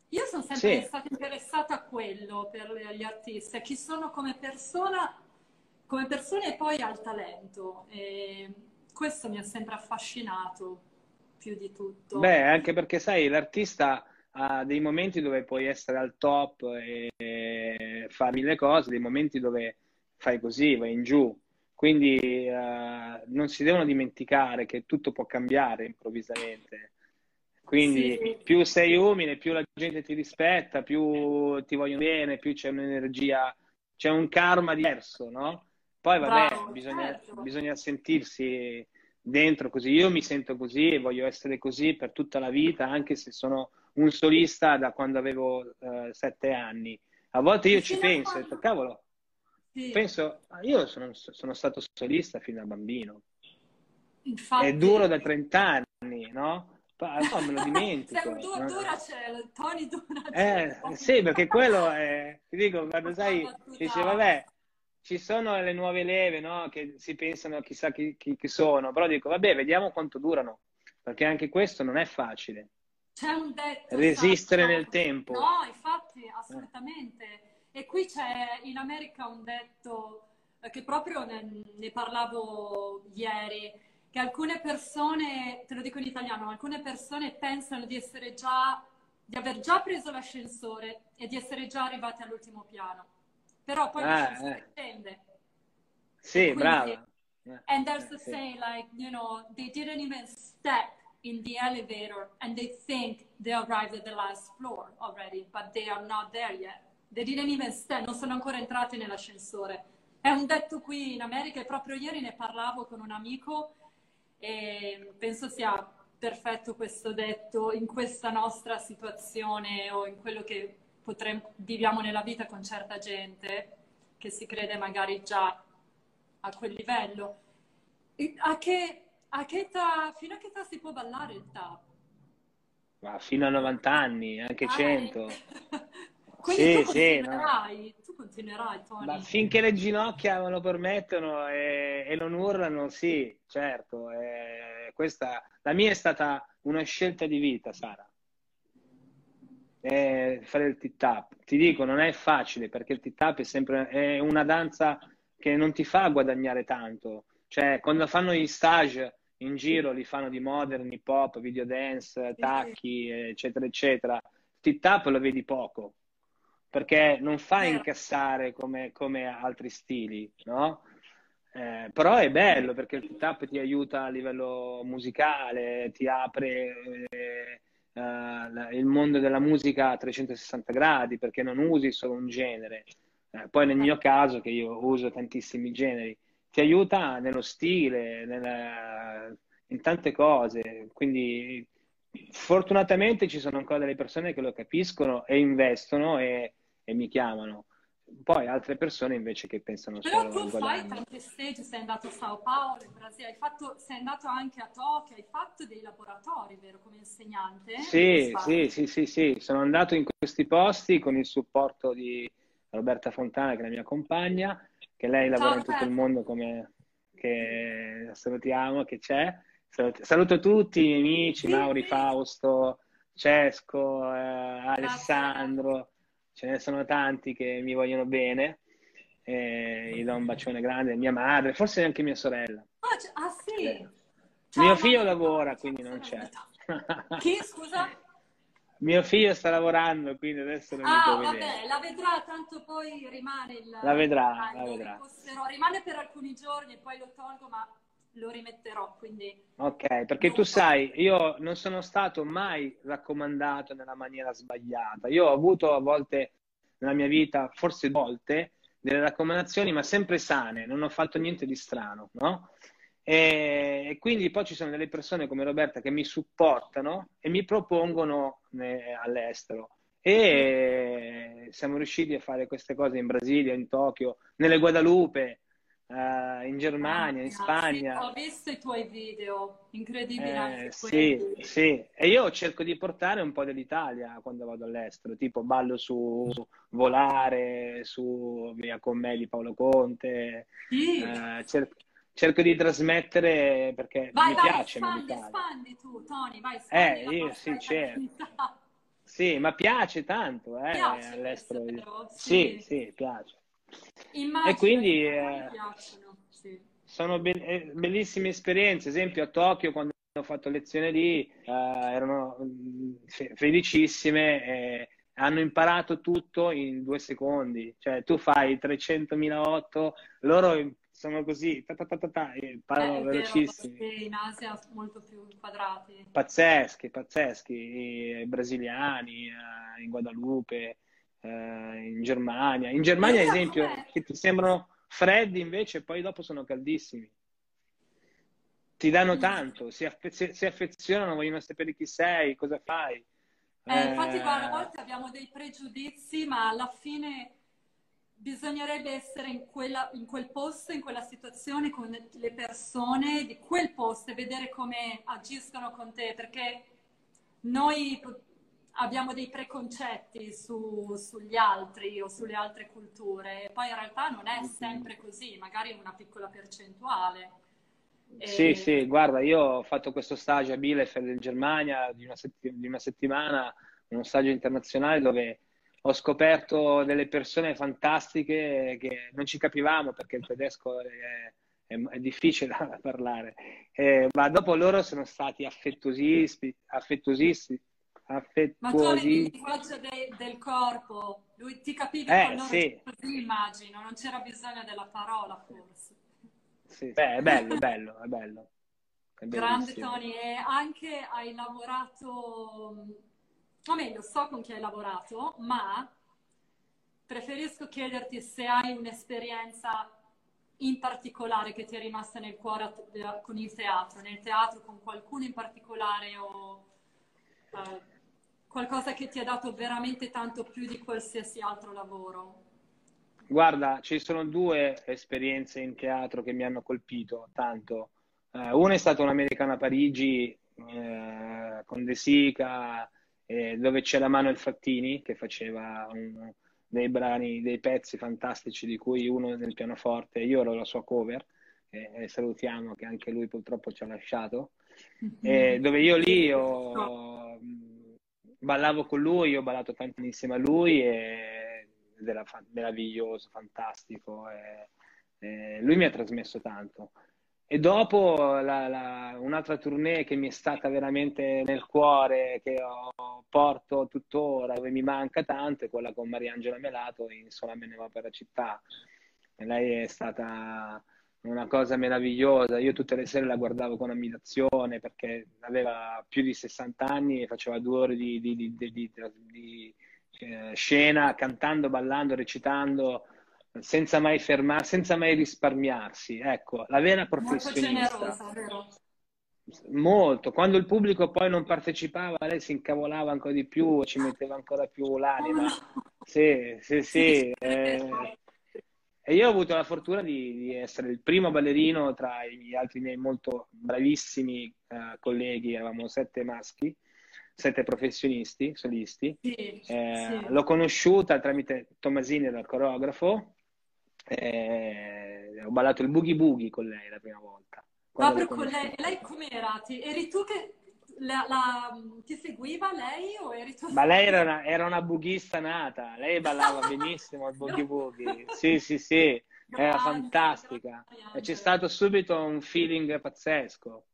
io sono sempre sì. stata interessata a quello per gli artisti, a chi sono come persona, come persone e poi al talento. E questo mi ha sempre affascinato più di tutto. Beh, anche perché sai, l'artista ha dei momenti dove puoi essere al top e fare mille cose, dei momenti dove fai così, vai in giù. Quindi uh, non si devono dimenticare che tutto può cambiare improvvisamente. Quindi sì. più sei umile, più la gente ti rispetta, più ti vogliono bene, più c'è un'energia, c'è un karma diverso, no? Poi vabbè, Bravo, bisogna, certo. bisogna sentirsi dentro così. Io mi sento così e voglio essere così per tutta la vita, anche se sono un solista da quando avevo uh, sette anni. A volte io ci penso, e detto, cavolo, sì. penso, io sono, sono, stato solista fin da bambino. Infatti... È duro da 30 anni, no? Poi me lo dimentico. Sei un dura, dura cielo, Tony dura cielo. Eh, sì, perché quello è, ti dico, quando sai, dice, vabbè, ci sono le nuove leve, no? Che si pensano chissà chi, chi, chi sono, però dico, vabbè, vediamo quanto durano, perché anche questo non è facile. C'è un detto. Resistere esatto. nel tempo. No, infatti, assolutamente. E qui c'è in America un detto eh, che proprio ne, ne parlavo ieri, che alcune persone, te lo dico in italiano, alcune persone pensano di essere già, di aver già preso l'ascensore e di essere già arrivati all'ultimo piano. Però poi ah, l'ascensore eh. scende. Sì, Quindi, brava. And there's the sì. saying like, you know, they didn't even step in the elevator and they think they arrived at the last floor already, but they are not there yet. They didn't even step, non sono ancora entrati nell'ascensore. È un detto qui in America e proprio ieri ne parlavo con un amico e penso sia perfetto questo detto in questa nostra situazione o in quello che potremmo, viviamo nella vita con certa gente che si crede magari già a quel livello. A che, a che età, fino a che età si può ballare il tap? Ma fino a 90 anni, anche ah, 100. Quindi sì, tu, continuerai, sì, no. tu continuerai, Tony. Ma finché le ginocchia me lo permettono e, e non urlano, sì, certo. E questa, la mia è stata una scelta di vita, Sara. E fare il tip-tap. Ti dico, non è facile perché il tip-tap è sempre è una danza che non ti fa guadagnare tanto. Cioè, quando fanno gli stage in giro, li fanno di modern, hip hop, video dance, tacchi, eccetera, eccetera. Il tip-tap lo vedi poco perché non fa incassare come, come altri stili, no? Eh, però è bello perché il tap ti aiuta a livello musicale, ti apre eh, uh, il mondo della musica a 360 gradi perché non usi solo un genere. Eh, poi nel mio caso, che io uso tantissimi generi, ti aiuta nello stile, nella, in tante cose. Quindi fortunatamente ci sono ancora delle persone che lo capiscono e investono e, e mi chiamano. Poi altre persone invece che pensano Però solo tu fai tante stage, sei andato a Sao Paulo, in Brasile, hai fatto, sei andato anche a Tokyo, hai fatto dei laboratori, vero, come insegnante? Sì, sì, sì, sì, sì, sono andato in questi posti con il supporto di Roberta Fontana, che è la mia compagna, che lei lavora Ciao, in tutto il mondo come che salutiamo, che c'è. Saluto tutti i miei amici, sì, Mauri, sì. Fausto, Cesco, eh, Alessandro ce ne sono tanti che mi vogliono bene. Eh, gli do un bacione grande, mia madre, forse anche mia sorella. Ah, ah sì? Eh. Mio figlio lavora, quindi non c'è. Chi, scusa? Mio figlio sta lavorando, quindi adesso non ah, mi vabbè, vedere. la vedrà, tanto poi rimane il... La vedrà, la vedrà. Rimane per alcuni giorni e poi lo tolgo, ma lo rimetterò, quindi... Ok, perché tu sai, io non sono stato mai raccomandato nella maniera sbagliata. Io ho avuto a volte nella mia vita, forse volte, delle raccomandazioni, ma sempre sane, non ho fatto niente di strano, no? E, e quindi poi ci sono delle persone come Roberta che mi supportano e mi propongono eh, all'estero. E siamo riusciti a fare queste cose in Brasile, in Tokyo, nelle Guadalupe, uh, in Germania, in Spagna. Sì, ho visto i tuoi video, incredibili eh, Sì, sì, e io cerco di portare un po' dell'Italia quando vado all'estero, tipo ballo su Volare, su Via con me di Paolo Conte. Sì. Uh, cerco, cerco di trasmettere perché vai, mi vai, piace. Espandi, espandi tu, Tony, vai, espandi Eh, io sì, certo. Sì, ma piace tanto eh, piace all'estero. Però, sì. sì, sì, piace. Immagino e quindi eh, sì. sono be- eh, bellissime esperienze. Esempio a Tokyo quando ho fatto lezione lì eh, erano mm, fe- felicissime e hanno imparato tutto in due secondi. Cioè tu fai 300.000 loro sono così, ta ta ta ta, ta e parlano eh, velocissimi. Vero, in Asia molto più quadrati. Pazzeschi, pazzeschi, i brasiliani, eh, in Guadalupe, eh, in Germania. In Germania, ad esempio, che ti sembrano freddi invece poi dopo sono caldissimi. Ti danno tanto, si, affe- si affezionano, vogliono sapere chi sei, cosa fai. Eh, infatti, guarda, a volte abbiamo dei pregiudizi, ma alla fine bisognerebbe essere in, quella, in, quel posto, in quella situazione con le persone di quel posto e vedere come agiscono con te, perché noi abbiamo dei preconcetti su, sugli altri o sulle altre culture. E poi in realtà non è sempre così, magari una piccola percentuale. Sì, e... sì, guarda, io ho fatto questo stage a Bielefeld in Germania di una, setti- di una settimana, uno stage internazionale dove ho scoperto delle persone fantastiche che non ci capivamo perché il tedesco è, è, è difficile da parlare, eh, ma dopo loro sono stati affettuosissimi, affettuosissimi, affettuosi. Ma tu il linguaggio de, del corpo, lui ti capivi eh, con sì. così immagino, non c'era bisogno della parola forse. Sì, beh, è bello, è bello, è bello. È Grande Tony, e anche hai lavorato o meglio, so con chi hai lavorato, ma preferisco chiederti se hai un'esperienza in particolare che ti è rimasta nel cuore con il teatro, nel teatro con qualcuno in particolare o eh, qualcosa che ti ha dato veramente tanto più di qualsiasi altro lavoro? Guarda, ci sono due esperienze in teatro che mi hanno colpito tanto. Uh, una è stata un'americana a Parigi uh, con De Sica, eh, dove c'era Manuel Fattini che faceva un, dei brani, dei pezzi fantastici di cui uno nel pianoforte, io ero la sua cover, eh, e salutiamo che anche lui purtroppo ci ha lasciato, mm-hmm. dove io lì ho, ballavo con lui, ho ballato tanto insieme a lui ed era fa- meraviglioso, fantastico. E, e lui mi ha trasmesso tanto. E dopo la, la, un'altra tournée che mi è stata veramente nel cuore, che ho, porto tuttora, e mi manca tanto, è quella con Mariangela Melato in Sola me ne va per la città. E lei è stata una cosa meravigliosa. Io tutte le sere la guardavo con ammirazione perché aveva più di 60 anni e faceva due ore di, di, di, di eh, scena, cantando, ballando, recitando senza mai fermarsi, senza mai risparmiarsi. Ecco, la vera professionista. Molto generosa, vero? Molto. Quando il pubblico poi non partecipava, lei si incavolava ancora di più, ci metteva ancora più l'anima. Sì, sì, sì. Eh, e io ho avuto la fortuna di, di, essere il primo ballerino tra gli altri miei molto bravissimi eh, colleghi, eravamo sette maschi, sette professionisti, solisti. Sì, eh, sì. L'ho conosciuta tramite Tomasini, dal coreografo, eh, ho ballato il boogie boogie con lei la prima volta. Proprio con lei, lei com'era? Ti, eri tu che la, la, ti seguiva lei o eri tu? Ma lei era una, era una bughista nata, lei ballava benissimo il boogie boogie. Sì, sì, sì, era fantastica. E c'è stato subito un feeling pazzesco.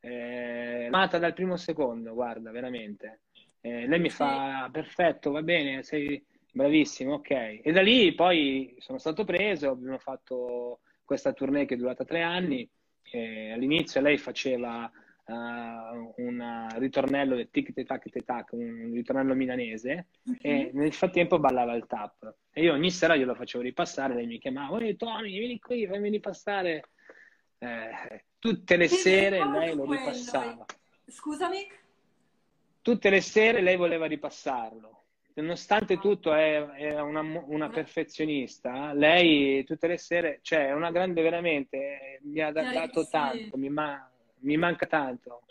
Eh, amata dal primo secondo, guarda, veramente. Eh, lei mi fa, perfetto, va bene, sei Bravissimo, ok. E da lì poi sono stato preso, abbiamo fatto questa tournée che è durata tre anni. all'inizio lei faceva uh, un ritornello del tic tac tac, un ritornello milanese, mm-hmm. e nel frattempo ballava il tap. E io ogni sera glielo facevo ripassare, lei mi chiamava, ehi Tony, vieni qui, fammi ripassare. Eh, tutte le che sere lei lo ripassava. Scusami? Tutte le sere lei voleva ripassarlo nonostante tutto è, è una, una, perfezionista, lei tutte le sere, cioè è una grande veramente, mi ha dato tanto, mi, ma, mi manca tanto.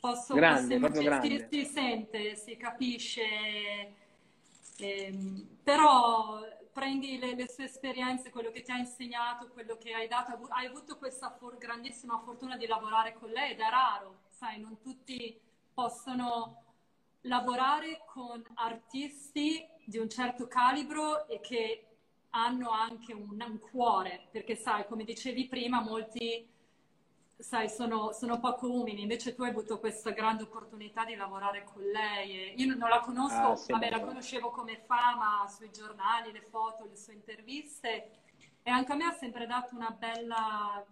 Posso, grande, posso, proprio si, Si, sente, si capisce, ehm, però prendi le, le, sue esperienze, quello che ti ha insegnato, quello che hai dato, hai avuto questa for- grandissima fortuna di lavorare con lei ed è raro, sai, non tutti possono lavorare con artisti di un certo calibro e che hanno anche un, un cuore, perché sai, come dicevi prima, molti sai, sono, sono, poco umili, invece tu hai avuto questa grande opportunità di lavorare con lei. io non la conosco, ah, sì, vabbè, la conoscevo come fama sui giornali, le foto, le sue interviste e anche a me ha sempre dato una bella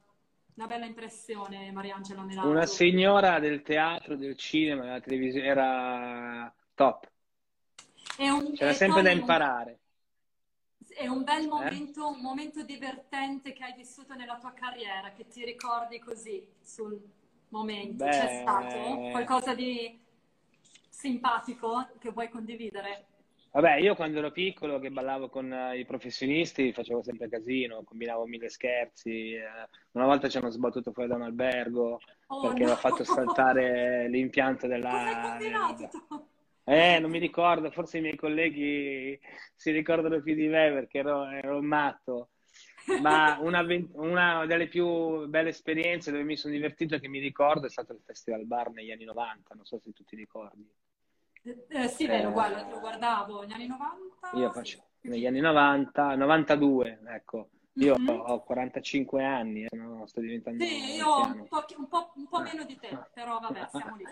una bella impressione Mariangela Melato. Una signora del teatro, del cinema, della televisione, era top. Un, C'era sempre da imparare. È un bel momento, eh? un momento divertente che hai vissuto nella tua carriera, che ti ricordi così sul momento. Beh... C'è stato qualcosa di simpatico che vuoi condividere? Vabbè, io quando ero piccolo che ballavo con i professionisti facevo sempre casino, combinavo mille scherzi. Eh, una volta ci hanno sbattuto fuori da un albergo oh, perché no. aveva fatto saltare l'impianto della... Eh, non mi ricordo, forse i miei colleghi si ricordano più di me perché ero, ero matto. Ma una, una, delle più belle esperienze dove mi sono divertito e che mi ricordo è stato il Festival Bar negli anni 90, non so se tu ti ricordi. Eh, sì, beh, lo, guardo, lo guardavo negli anni 90. Io faccio negli anni 90, 92, ecco. Io mm-hmm. ho 45 anni, eh, no? sto diventando. Sì, io ho un po', un, po', un po', meno di te, però vabbè, siamo lì.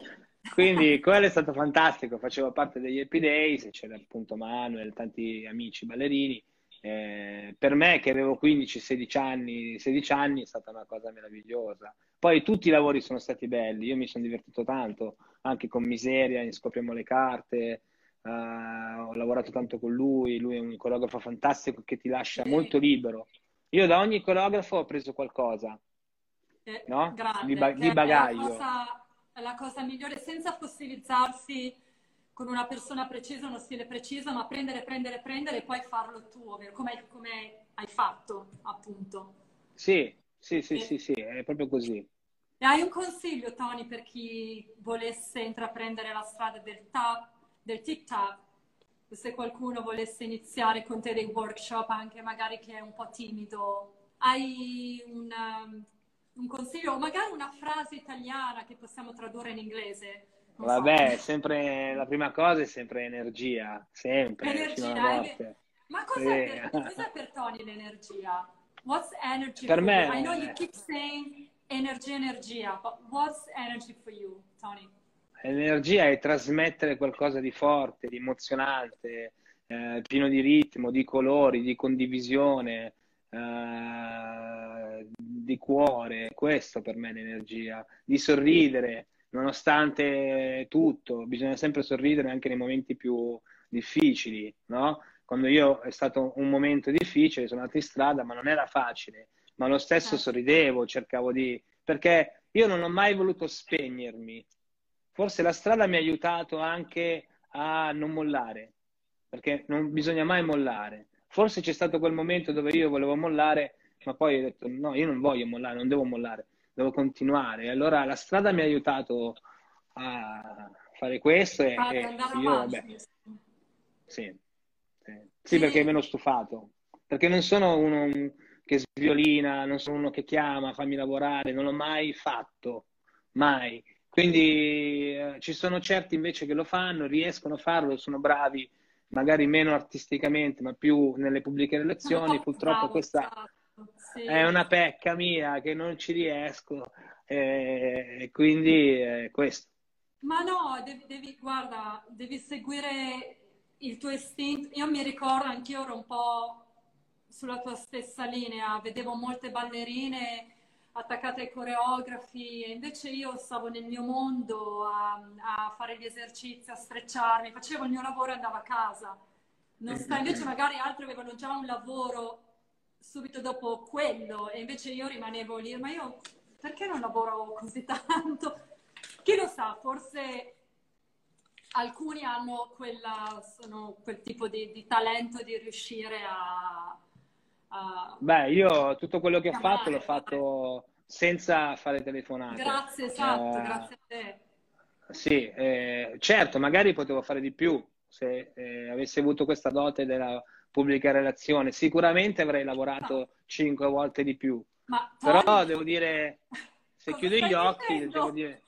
Quindi quello è stato fantastico, facevo parte degli Happy Days, c'era appunto Manuel, tanti amici ballerini. Eh, per me che avevo 15-16 anni, 16 anni è stata una cosa meravigliosa. Poi tutti i lavori sono stati belli, io mi sono divertito tanto, anche con Miseria, in Scopriamo le carte, uh, ho lavorato tanto con lui, lui è un coreografo fantastico che ti lascia sì. molto libero. Io da ogni coreografo ho preso qualcosa, eh, no? Grande, di, ba- di bagaglio. È la, cosa, è la cosa migliore, senza fossilizzarsi con una persona precisa, uno stile preciso, ma prendere, prendere, prendere e poi farlo tuo, come, come hai fatto, appunto. Sì, sì, sì, sì, sì, è proprio così. E hai un consiglio, Tony, per chi volesse intraprendere la strada del, tap, del TikTok? Se qualcuno volesse iniziare con te dei workshop, anche magari che è un po' timido, hai un, um, un consiglio o magari una frase italiana che possiamo tradurre in inglese? Non Vabbè, so. sempre la prima cosa è sempre energia, sempre. Energia, ma cos'è, sì. per, cos'è per Tony l'energia? What's energy per me? You? I know you keep saying energia, energia, but what's energy for you, Tony? Energia è trasmettere qualcosa di forte, di emozionante, eh, pieno di ritmo, di colori, di condivisione, eh, di cuore. Questo per me è l'energia. Di sorridere, nonostante tutto. Bisogna sempre sorridere anche nei momenti più difficili, no? Quando io è stato un momento difficile, sono andato in strada, ma non era facile ma lo stesso certo. sorridevo, cercavo di... perché io non ho mai voluto spegnermi. Forse la strada mi ha aiutato anche a non mollare, perché non bisogna mai mollare. Forse c'è stato quel momento dove io volevo mollare, ma poi ho detto no, io non voglio mollare, non devo mollare, devo continuare. Allora la strada mi ha aiutato a fare questo e, e io, vabbè, sì, sì. sì, perché meno stufato, perché non sono uno, che sviolina, non sono uno che chiama, fammi lavorare, non l'ho mai fatto, mai. Quindi eh, ci sono certi invece che lo fanno, riescono a farlo, sono bravi, magari meno artisticamente, ma più nelle pubbliche relazioni. Purtroppo questa esatto, sì. è una pecca mia che non ci riesco, eh, e quindi è questo. Ma no, devi, devi, guarda, devi seguire il tuo istinto. Io mi ricordo, anch'io ero un po' sulla tua stessa linea, vedevo molte ballerine attaccate ai coreografi e invece io stavo nel mio mondo a, a fare gli esercizi, a strecciarmi, facevo il mio lavoro e andavo a casa. Sta, invece magari altri avevano già un lavoro subito dopo quello e invece io rimanevo lì, ma io perché non lavoro così tanto? Chi lo sa, forse alcuni hanno quella, quel tipo di, di talento di riuscire a, Beh, io tutto quello che ho fatto l'ho fatto senza fare telefonate. Grazie, esatto, eh, grazie a te. Sì, eh, certo, magari potevo fare di più se eh, avessi avuto questa dote della pubblica relazione. Sicuramente avrei lavorato cinque volte di più. Ma, Però devo dire, se chiudo gli occhi, dicendo? devo dire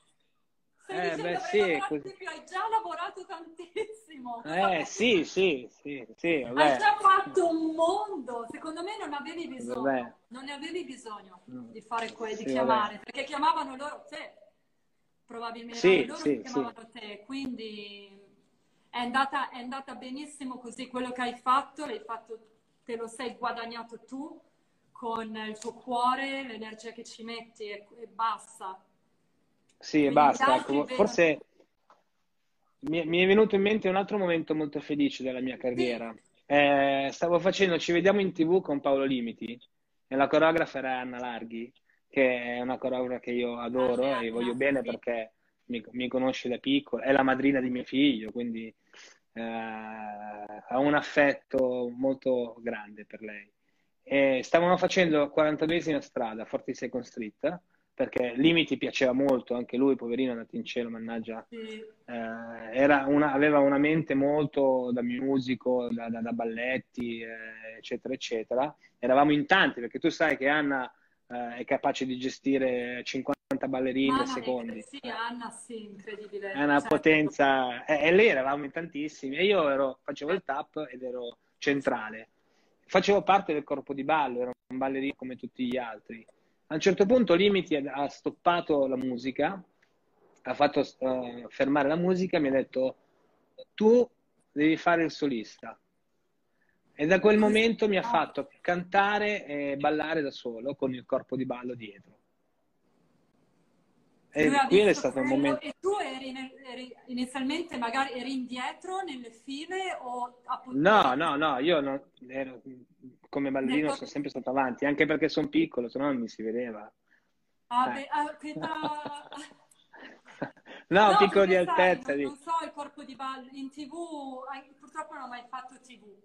Stai eh, beh, sì, così... hai già lavorato tantissimo. Eh, sì, sì, sì, sì Hai già fatto un mondo. Secondo me non avevi bisogno, vabbè. non ne avevi bisogno mm. di fare que- sì, di chiamare, vabbè. perché chiamavano loro te. Probabilmente sì, loro sì, chiamavano te, quindi è andata, è andata benissimo così. Quello che hai fatto, l'hai fatto, te lo sei guadagnato tu con il tuo cuore, l'energia che ci metti e, e basta sì, e basta. Ecco, forse mi, mi, è venuto in mente un altro momento molto felice della mia carriera. Eh, stavo facendo Ci vediamo in tv con Paolo Limiti e la coreografa era Anna Larghi, che è una coreografa che io adoro ah, e voglio bene perché mi, mi, conosce da piccolo, è la madrina di mio figlio, quindi eh, ha un affetto molto grande per lei. E stavamo facendo 42esima strada, 42nd Street, perché Limiti piaceva molto, anche lui, poverino, è andato in cielo, mannaggia, sì. eh, una, aveva una mente molto da musico, da, da, da balletti, eh, eccetera, eccetera. Eravamo in tanti, perché tu sai che Anna eh, è capace di gestire 50 ballerini a secondi. Sì, Anna sì, incredibile. È una cioè, potenza, e, lì eravamo in tantissimi, e io ero, facevo il tap ed ero centrale. Facevo parte del corpo di ballo, ero un ballerino come tutti gli altri a un certo punto Limiti ha stoppato la musica, ha fatto uh, fermare la musica e mi ha detto tu devi fare il solista. E da quel momento mi ha fatto cantare e ballare da solo con il corpo di ballo dietro. E quello è stato un momento. E tu eri, eri, inizialmente magari eri indietro nelle file o. No, no, no, io non, ero, come ballerino sono sempre stato avanti, anche perché sono piccolo, se no non mi si vedeva. Ah, beh, ah, no, no, piccolo di altezza. Sai, non, non, so il corpo di ballo, in tv, purtroppo non ho mai fatto tv.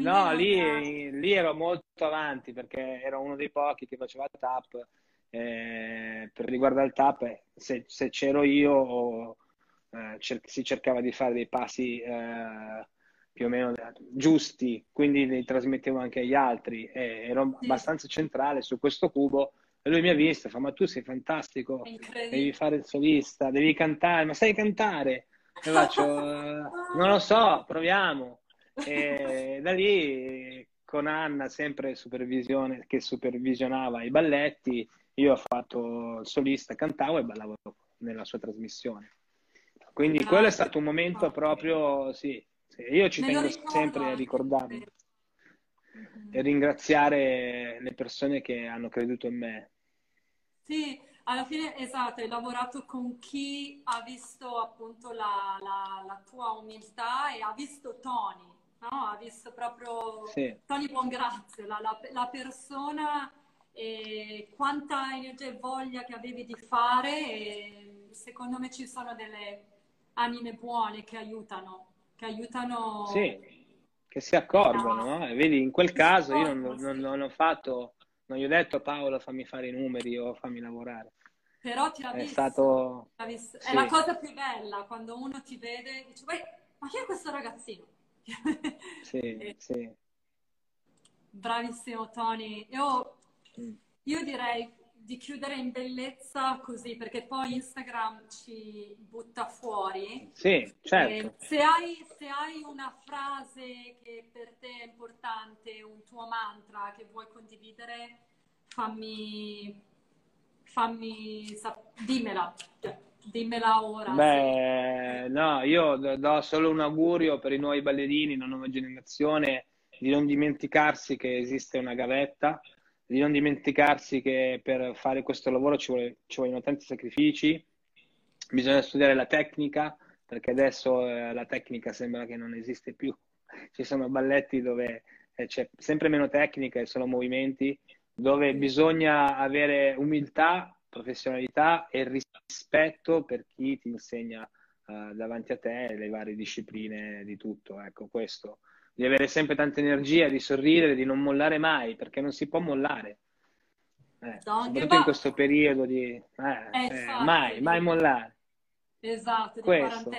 no, lì, lì, ero molto avanti perché ero uno dei pochi che faceva tap. Eh, per riguardo al tap, se, se c'ero io eh, cer- si cercava di fare dei passi eh, più o meno giusti, quindi li trasmettevo anche agli altri ero sì. abbastanza centrale su questo cubo e lui mi ha visto, fa ma tu sei fantastico, devi fare il solista, devi cantare, ma sai cantare? E faccio, non lo so, proviamo. E da lì con Anna, sempre supervisione, che supervisionava i balletti, io ho fatto il solista, cantavo e ballavo nella sua trasmissione. Quindi quello è stato un momento proprio, sì, io ci tengo sempre a ricordarmi e ringraziare le persone che hanno creduto in me. Sì, alla fine esatto, hai lavorato con chi ha visto appunto la, la, la tua umiltà e ha visto Tony, no? Ha visto proprio sì. Tony Buongrazio, la, la, la persona e quanta energia e voglia che avevi di fare e secondo me ci sono delle anime buone che aiutano che aiutano... Sì, che si accorgono, no? Vedi, in quel caso io non, non, non, ho fatto, non gli ho detto Paolo fammi fare i numeri o fammi lavorare. Però ti ha è visto. Stato... visto. È sì. la cosa più bella, quando uno ti vede e dice, ma chi è questo ragazzino? Sì, e... sì. Bravissimo Tony. Io. Io direi di chiudere in bellezza così, perché poi Instagram ci butta fuori. Sì, certo. Se hai, se hai, una frase che per te è importante, un tuo mantra che vuoi condividere, fammi, fammi dimmela. Dimmela ora. Beh, sì. no, io do solo un augurio per i nuovi ballerini, la nuova generazione, di non dimenticarsi che esiste una gavetta, di non dimenticarsi che per fare questo lavoro ci, vuole, ci vogliono tanti sacrifici, bisogna studiare la tecnica, perché adesso eh, la tecnica sembra che non esiste più. Ci sono balletti dove eh, c'è sempre meno tecnica e solo movimenti, dove bisogna avere umiltà, professionalità e rispetto per chi ti insegna eh, davanti a te le varie discipline di tutto. Ecco, questo di avere sempre tanta energia, di sorridere, di non mollare mai, perché non si può mollare. Eh, soprattutto in questo periodo di... Eh, eh, mai, mai mollare. Esatto, Questo.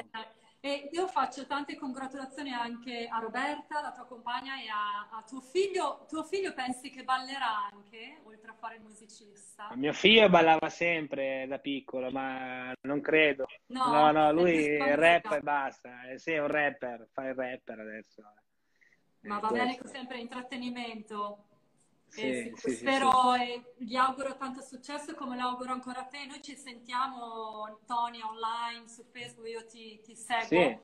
E io faccio tante congratulazioni anche a Roberta, la tua compagna, e a, a, tuo figlio. Tuo figlio pensi che ballerà anche, oltre a fare il musicista? Mio figlio ballava sempre da piccolo, ma non credo. No, no, no lui è rap e basta. Eh, sì, è un rapper, fa il rapper adesso. Ma va bene sempre intrattenimento. Sì, eh, sì, spero sì, e gli auguro tanto successo come lo auguro ancora a te. Noi ci sentiamo, Tony, online su Facebook, io ti, ti seguo.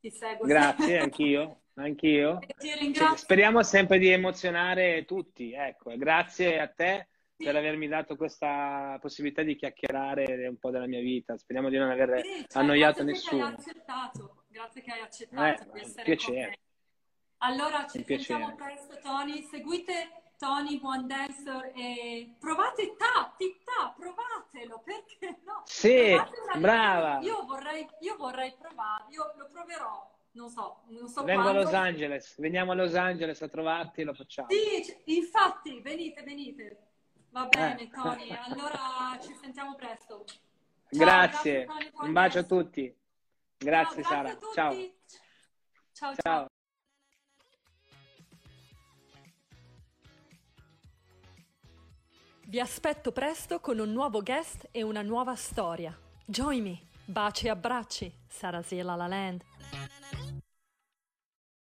Ti seguo. Grazie, anch'io. anch'io. Speriamo sempre di emozionare tutti. Ecco, grazie a te per avermi dato questa possibilità di chiacchierare un po' della mia vita. Speriamo di non aver sì, cioè, annoiato grazie nessuno. Grazie che hai accettato. Grazie che hai accettato eh, di essere piacere. Allora ci sentiamo presto, Tony. Seguite Tony Buon Dancer e provate tip tap, provatelo, perché no? Sì, brava. Io vorrei, io vorrei provare, io lo proverò. Non so, non so Vengo quando. a Los Angeles, veniamo a Los Angeles a trovarti e lo facciamo. Sì, infatti, venite, venite. Va bene, eh. Tony. Allora ci sentiamo presto. Ciao, grazie, grazie Tony, un bacio a tutti. Grazie, ciao, Sara. Ciao. ciao. ciao. Vi aspetto presto con un nuovo guest e una nuova storia. Join me. Baci e abbracci. Sarasela La Land.